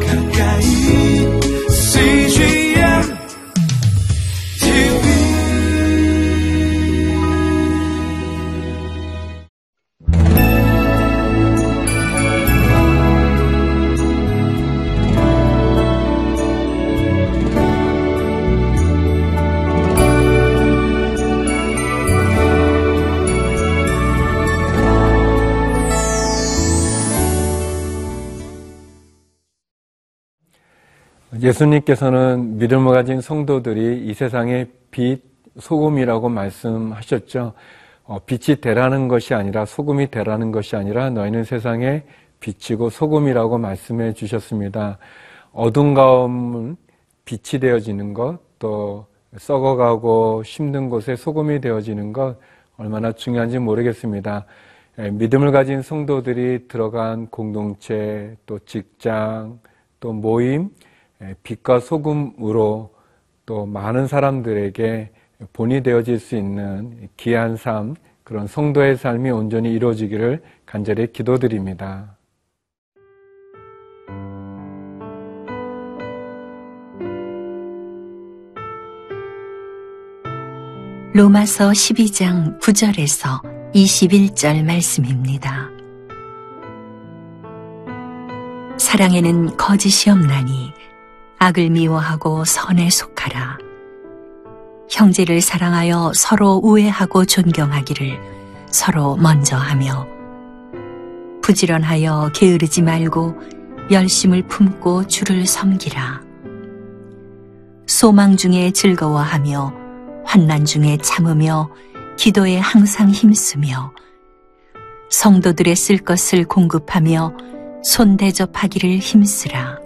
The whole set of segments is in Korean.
가까 예수님께서는 믿음을 가진 성도들이 이 세상의 빛, 소금이라고 말씀하셨죠. 어, 빛이 되라는 것이 아니라 소금이 되라는 것이 아니라 너희는 세상의 빛이고 소금이라고 말씀해 주셨습니다. 어둠 가운은 빛이 되어지는 것, 또 썩어가고 힘든 곳에 소금이 되어지는 것 얼마나 중요한지 모르겠습니다. 예, 믿음을 가진 성도들이 들어간 공동체, 또 직장, 또 모임, 예, 빛과 소금으로 또 많은 사람들에게 본이 되어질 수 있는 귀한 삶, 그런 성도의 삶이 온전히 이루어지기를 간절히 기도드립니다. 로마서 12장 9절에서 21절 말씀입니다. 사랑에는 거짓이 없나니 악을 미워하고 선에 속하라. 형제를 사랑하여 서로 우애하고 존경하기를 서로 먼저 하며 부지런하여 게으르지 말고 열심을 품고 주를 섬기라. 소망 중에 즐거워하며 환난 중에 참으며 기도에 항상 힘쓰며 성도들의 쓸 것을 공급하며 손 대접하기를 힘쓰라.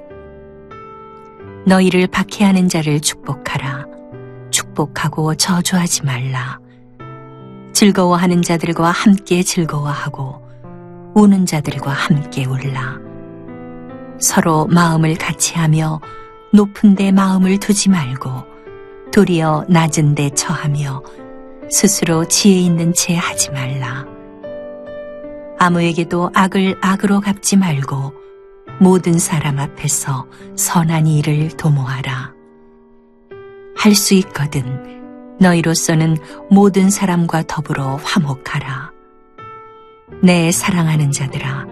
너희를 박해하는 자를 축복하라. 축복하고 저주하지 말라. 즐거워하는 자들과 함께 즐거워하고 우는 자들과 함께 울라. 서로 마음을 같이 하며 높은 데 마음을 두지 말고 도리어 낮은 데 처하며 스스로 지혜 있는 채 하지 말라. 아무에게도 악을 악으로 갚지 말고 모든 사람 앞에서 선한 일을 도모하라. 할 수 있거든 너희로서는 모든 사람과 더불어 화목하라. 내 사랑하는 자들아,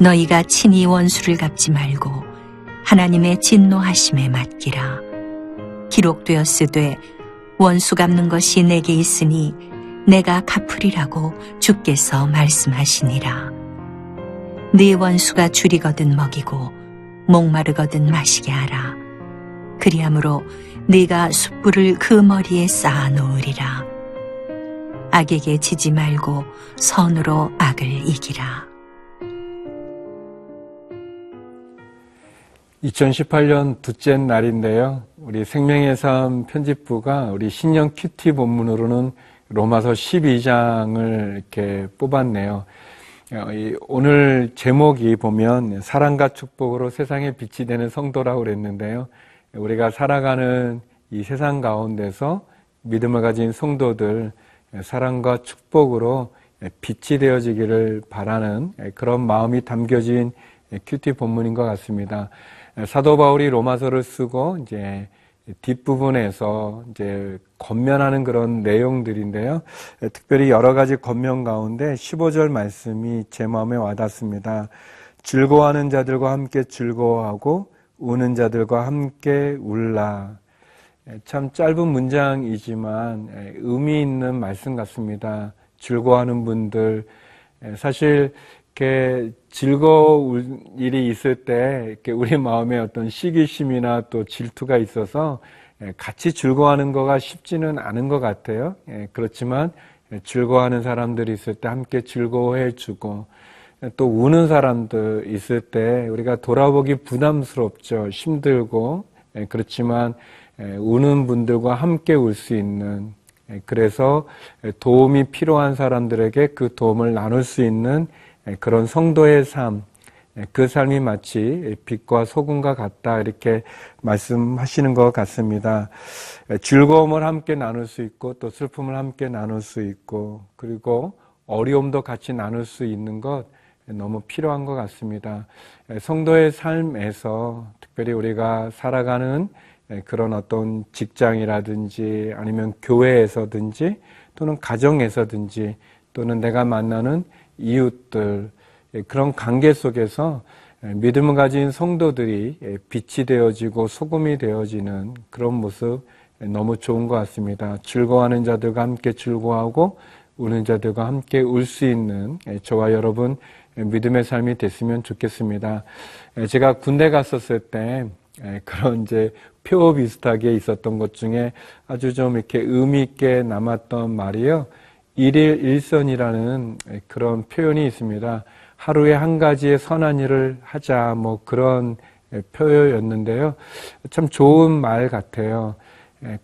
너희가 친히 원수를 갚지 말고 하나님의 진노하심에 맡기라. 기록되었으되 원수 갚는 것이 내게 있으니 내가 갚으리라고 주께서 말씀하시니라. 네 원수가 줄이거든 먹이고 목마르거든 마시게 하라. 그리함으로 네가 숯불을 그 머리에 쌓아 놓으리라. 악에게 지지 말고 선으로 악을 이기라. 2018년 둘째 날인데요. 우리 생명의 삶 편집부가 우리 신년 큐티 본문으로는 로마서 12장을 이렇게 뽑았네요. 어, 오늘 제목이 보면 사랑과 축복으로 세상에 빛이 되는 성도라고 그랬는데요. 우리가 살아가는 이 세상 가운데서 믿음을 가진 성도들 사랑과 축복으로 빛이 되어지기를 바라는 그런 마음이 담겨진 큐티 본문인 것 같습니다. 사도 바울이 로마서를 쓰고 이제 뒷부분에서 이제 건면하는 그런 내용들인데요. 특별히 여러 가지 건면 가운데 15절 말씀이 제 마음에 와닿습니다. 즐거워하는 자들과 함께 즐거워하고 우는 자들과 함께 울라. 참 짧은 문장이지만 의미 있는 말씀 같습니다. 즐거워하는 분들 사실 이렇게 즐거울 일이 있을 때 이렇게 우리 마음에 어떤 시기심이나 또 질투가 있어서 예, 같이 즐거워하는 거가 쉽지는 않은 것 같아요. 예, 그렇지만 즐거워하는 사람들이 있을 때 함께 즐거워해 주고 또 우는 사람들 있을 때 우리가 돌아보기 부담스럽죠. 힘들고 예, 그렇지만 우는 분들과 함께 울 수 있는 그래서 도움이 필요한 사람들에게 그 도움을 나눌 수 있는 예, 그런 성도의 삶, 예, 그 삶이 마치 빛과 소금과 같다 이렇게 말씀하시는 것 같습니다. 예, 즐거움을 함께 나눌 수 있고 또 슬픔을 함께 나눌 수 있고 그리고 어려움도 같이 나눌 수 있는 것 너무 필요한 것 같습니다. 성도의 삶에서 특별히 우리가 살아가는 그런 어떤 직장이라든지 아니면 교회에서든지 또는 가정에서든지 또는 내가 만나는 이웃들 그런 관계 속에서 믿음을 가진 성도들이 빛이 되어지고 소금이 되어지는 그런 모습 너무 좋은 것 같습니다. 즐거워하는 자들과 함께 즐거워하고 우는 자들과 함께 울 수 있는 저와 여러분 믿음의 삶이 됐으면 좋겠습니다. 제가 군대 갔었을 때 그런 이제 표 비슷하게 있었던 것 중에 아주 좀 이렇게 의미 있게 남았던 말이요. 일일 일선이라는 그런 표현이 있습니다. 하루에 한 가지의 선한 일을 하자 뭐 그런 표현이었는데요. 참 좋은 말 같아요.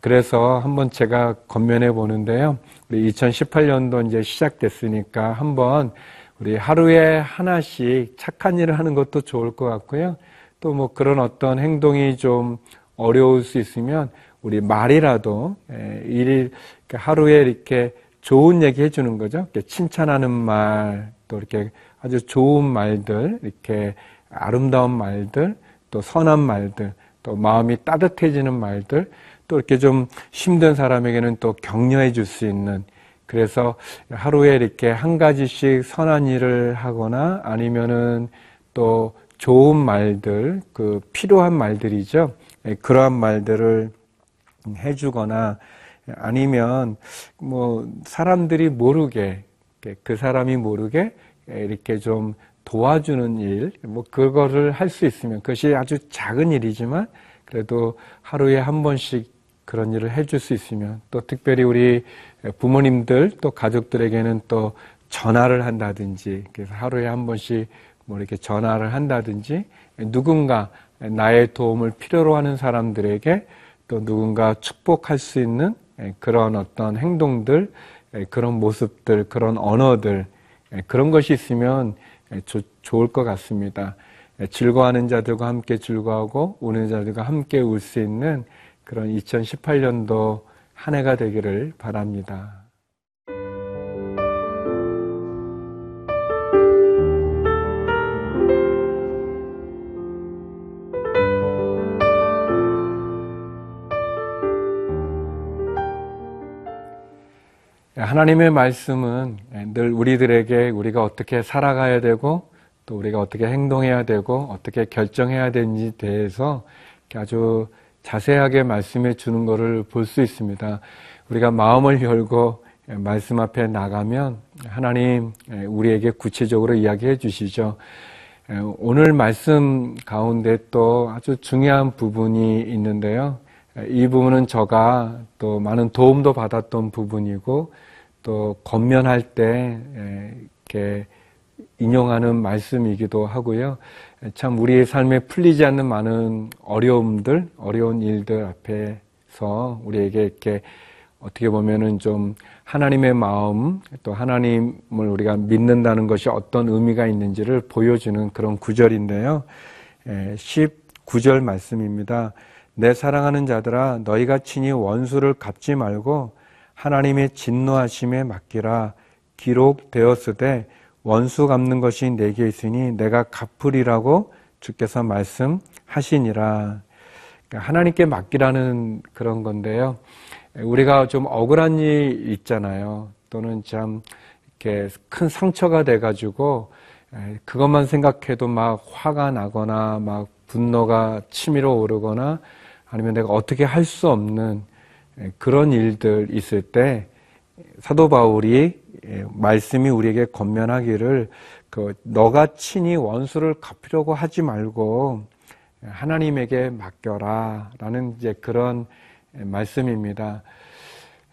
그래서 한번 제가 건면해 보는데요. 우리 2018년도 이제 시작됐으니까 한번 우리 하루에 하나씩 착한 일을 하는 것도 좋을 것 같고요. 또 뭐 그런 어떤 행동이 좀 어려울 수 있으면 우리 말이라도 일일 하루에 이렇게 좋은 얘기 해주는 거죠. 이렇게 칭찬하는 말, 또 이렇게 아주 좋은 말들, 이렇게 아름다운 말들, 또 선한 말들, 또 마음이 따뜻해지는 말들, 또 이렇게 좀 힘든 사람에게는 또 격려해 줄 수 있는 그래서 하루에 이렇게 한 가지씩 선한 일을 하거나 아니면은 또 좋은 말들, 그 필요한 말들이죠. 예, 그러한 말들을 해주거나 아니면 뭐 사람들이 모르게 그 사람이 모르게 이렇게 좀 도와주는 일, 뭐 그거를 할 수 있으면 그것이 아주 작은 일이지만 그래도 하루에 한 번씩 그런 일을 해줄 수 있으면 또 특별히 우리 부모님들 또 가족들에게는 또 전화를 한다든지 그래서 하루에 한 번씩 뭐 이렇게 전화를 한다든지 누군가 나의 도움을 필요로 하는 사람들에게 또 누군가 축복할 수 있는 그런 어떤 행동들, 그런 모습들, 그런 언어들, 그런 것이 있으면 좋을 것 같습니다. 즐거워하는 자들과 함께 즐거워하고 우는 자들과 함께 울 수 있는 그런 2018년도 한 해가 되기를 바랍니다. 하나님의 말씀은 늘 우리들에게 우리가 어떻게 살아가야 되고 또 우리가 어떻게 행동해야 되고 어떻게 결정해야 되는지 대해서 아주 자세하게 말씀해 주는 것을 볼 수 있습니다. 우리가 마음을 열고 말씀 앞에 나가면 하나님 우리에게 구체적으로 이야기해 주시죠. 오늘 말씀 가운데 또 아주 중요한 부분이 있는데요. 이 부분은 저가 또 많은 도움도 받았던 부분이고 또 건면할 때 이렇게 인용하는 말씀이기도 하고요. 참 우리의 삶에 풀리지 않는 많은 어려움들, 어려운 일들 앞에서 우리에게 이렇게 어떻게 보면은 좀 하나님의 마음, 또 하나님을 우리가 믿는다는 것이 어떤 의미가 있는지를 보여주는 그런 구절인데요. 19절 말씀입니다. 내 사랑하는 자들아, 너희가 친히 원수를 갚지 말고 하나님의 진노하심에 맡기라. 기록되었으되 원수 갚는 것이 내게 있으니 내가 갚으리라고 주께서 말씀하시니라. 그러니까 하나님께 맡기라는 그런 건데요. 우리가 좀 억울한 일 있잖아요. 또는 참 이렇게 큰 상처가 돼가지고 그것만 생각해도 막 화가 나거나 막 분노가 치밀어 오르거나 아니면 내가 어떻게 할 수 없는 그런 일들 있을 때 사도 바울이 예, 말씀이 우리에게 건면하기를 그 너가 친히 원수를 갚으려고 하지 말고 하나님에게 맡겨라라는 이제 그런 말씀입니다.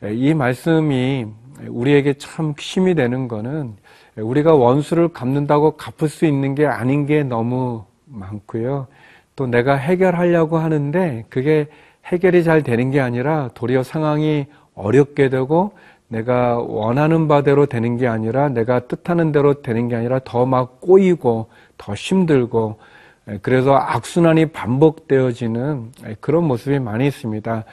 이 말씀이 우리에게 참 힘이 되는 거는 우리가 원수를 갚는다고 갚을 수 있는 게 아닌 게 너무 많고요. 또 내가 해결하려고 하는데 그게 해결이 잘 되는 게 아니라 도리어 상황이 어렵게 되고 내가 원하는 바대로 되는 게 아니라 내가 뜻하는 대로 되는 게 아니라 더 막 꼬이고 더 힘들고 그래서 악순환이 반복되어지는 그런 모습이 많이 있습니다.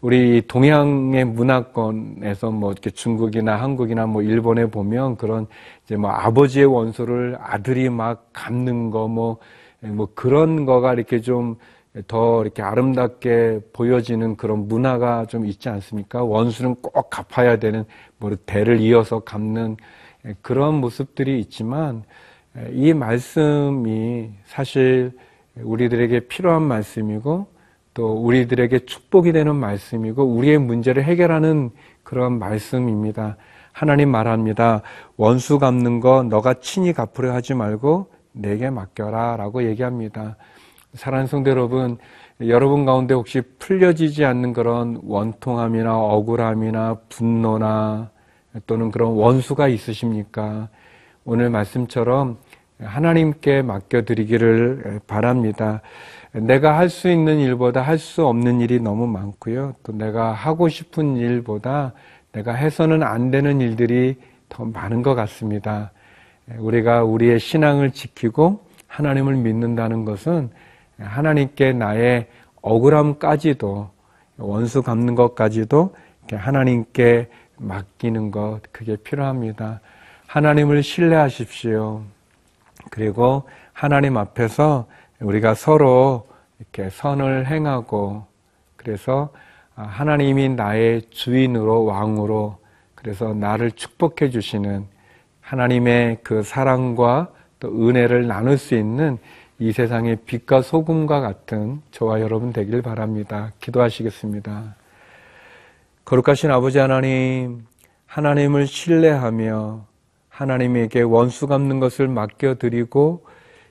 우리 동양의 문화권에서 뭐 이렇게 중국이나 한국이나 뭐 일본에 보면 그런 이제 뭐 아버지의 원수를 아들이 막 갚는 거 뭐뭐 그런 거가 이렇게 좀 더 이렇게 아름답게 보여지는 그런 문화가 좀 있지 않습니까? 원수는 꼭 갚아야 되는 뭐 대를 이어서 갚는 그런 모습들이 있지만 이 말씀이 사실 우리들에게 필요한 말씀이고 또 우리들에게 축복이 되는 말씀이고 우리의 문제를 해결하는 그런 말씀입니다. 하나님 말합니다. 원수 갚는 거 너가 친히 갚으려 하지 말고 내게 맡겨라 라고 얘기합니다. 사랑하는 성도 여러분, 여러분 가운데 혹시 풀려지지 않는 그런 원통함이나 억울함이나 분노나 또는 그런 원수가 있으십니까? 오늘 말씀처럼 하나님께 맡겨드리기를 바랍니다. 내가 할 수 있는 일보다 할 수 없는 일이 너무 많고요. 또 내가 하고 싶은 일보다 내가 해서는 안 되는 일들이 더 많은 것 같습니다. 우리가 우리의 신앙을 지키고 하나님을 믿는다는 것은 하나님께 나의 억울함까지도 원수 갚는 것까지도 하나님께 맡기는 것 그게 필요합니다. 하나님을 신뢰하십시오. 그리고 하나님 앞에서 우리가 서로 이렇게 선을 행하고 그래서 하나님이 나의 주인으로 왕으로 그래서 나를 축복해 주시는 하나님의 그 사랑과 또 은혜를 나눌 수 있는 이 세상의 빛과 소금과 같은 저와 여러분 되길 바랍니다. 기도하시겠습니다. 거룩하신 아버지 하나님, 하나님을 신뢰하며 하나님에게 원수 갚는 것을 맡겨드리고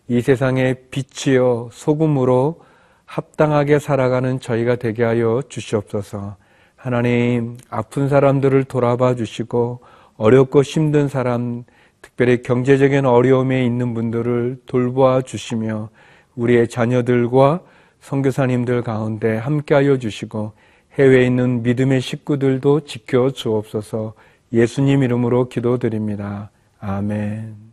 이 세상의 빛이요 소금으로 합당하게 살아가는 저희가 되게 하여 주시옵소서. 하나님 아픈 사람들을 돌아봐 주시고 어렵고 힘든 사람 특별히 경제적인 어려움에 있는 분들을 돌보아 주시며 우리의 자녀들과 선교사님들 가운데 함께하여 주시고 해외에 있는 믿음의 식구들도 지켜 주옵소서. 예수님 이름으로 기도드립니다. 아멘.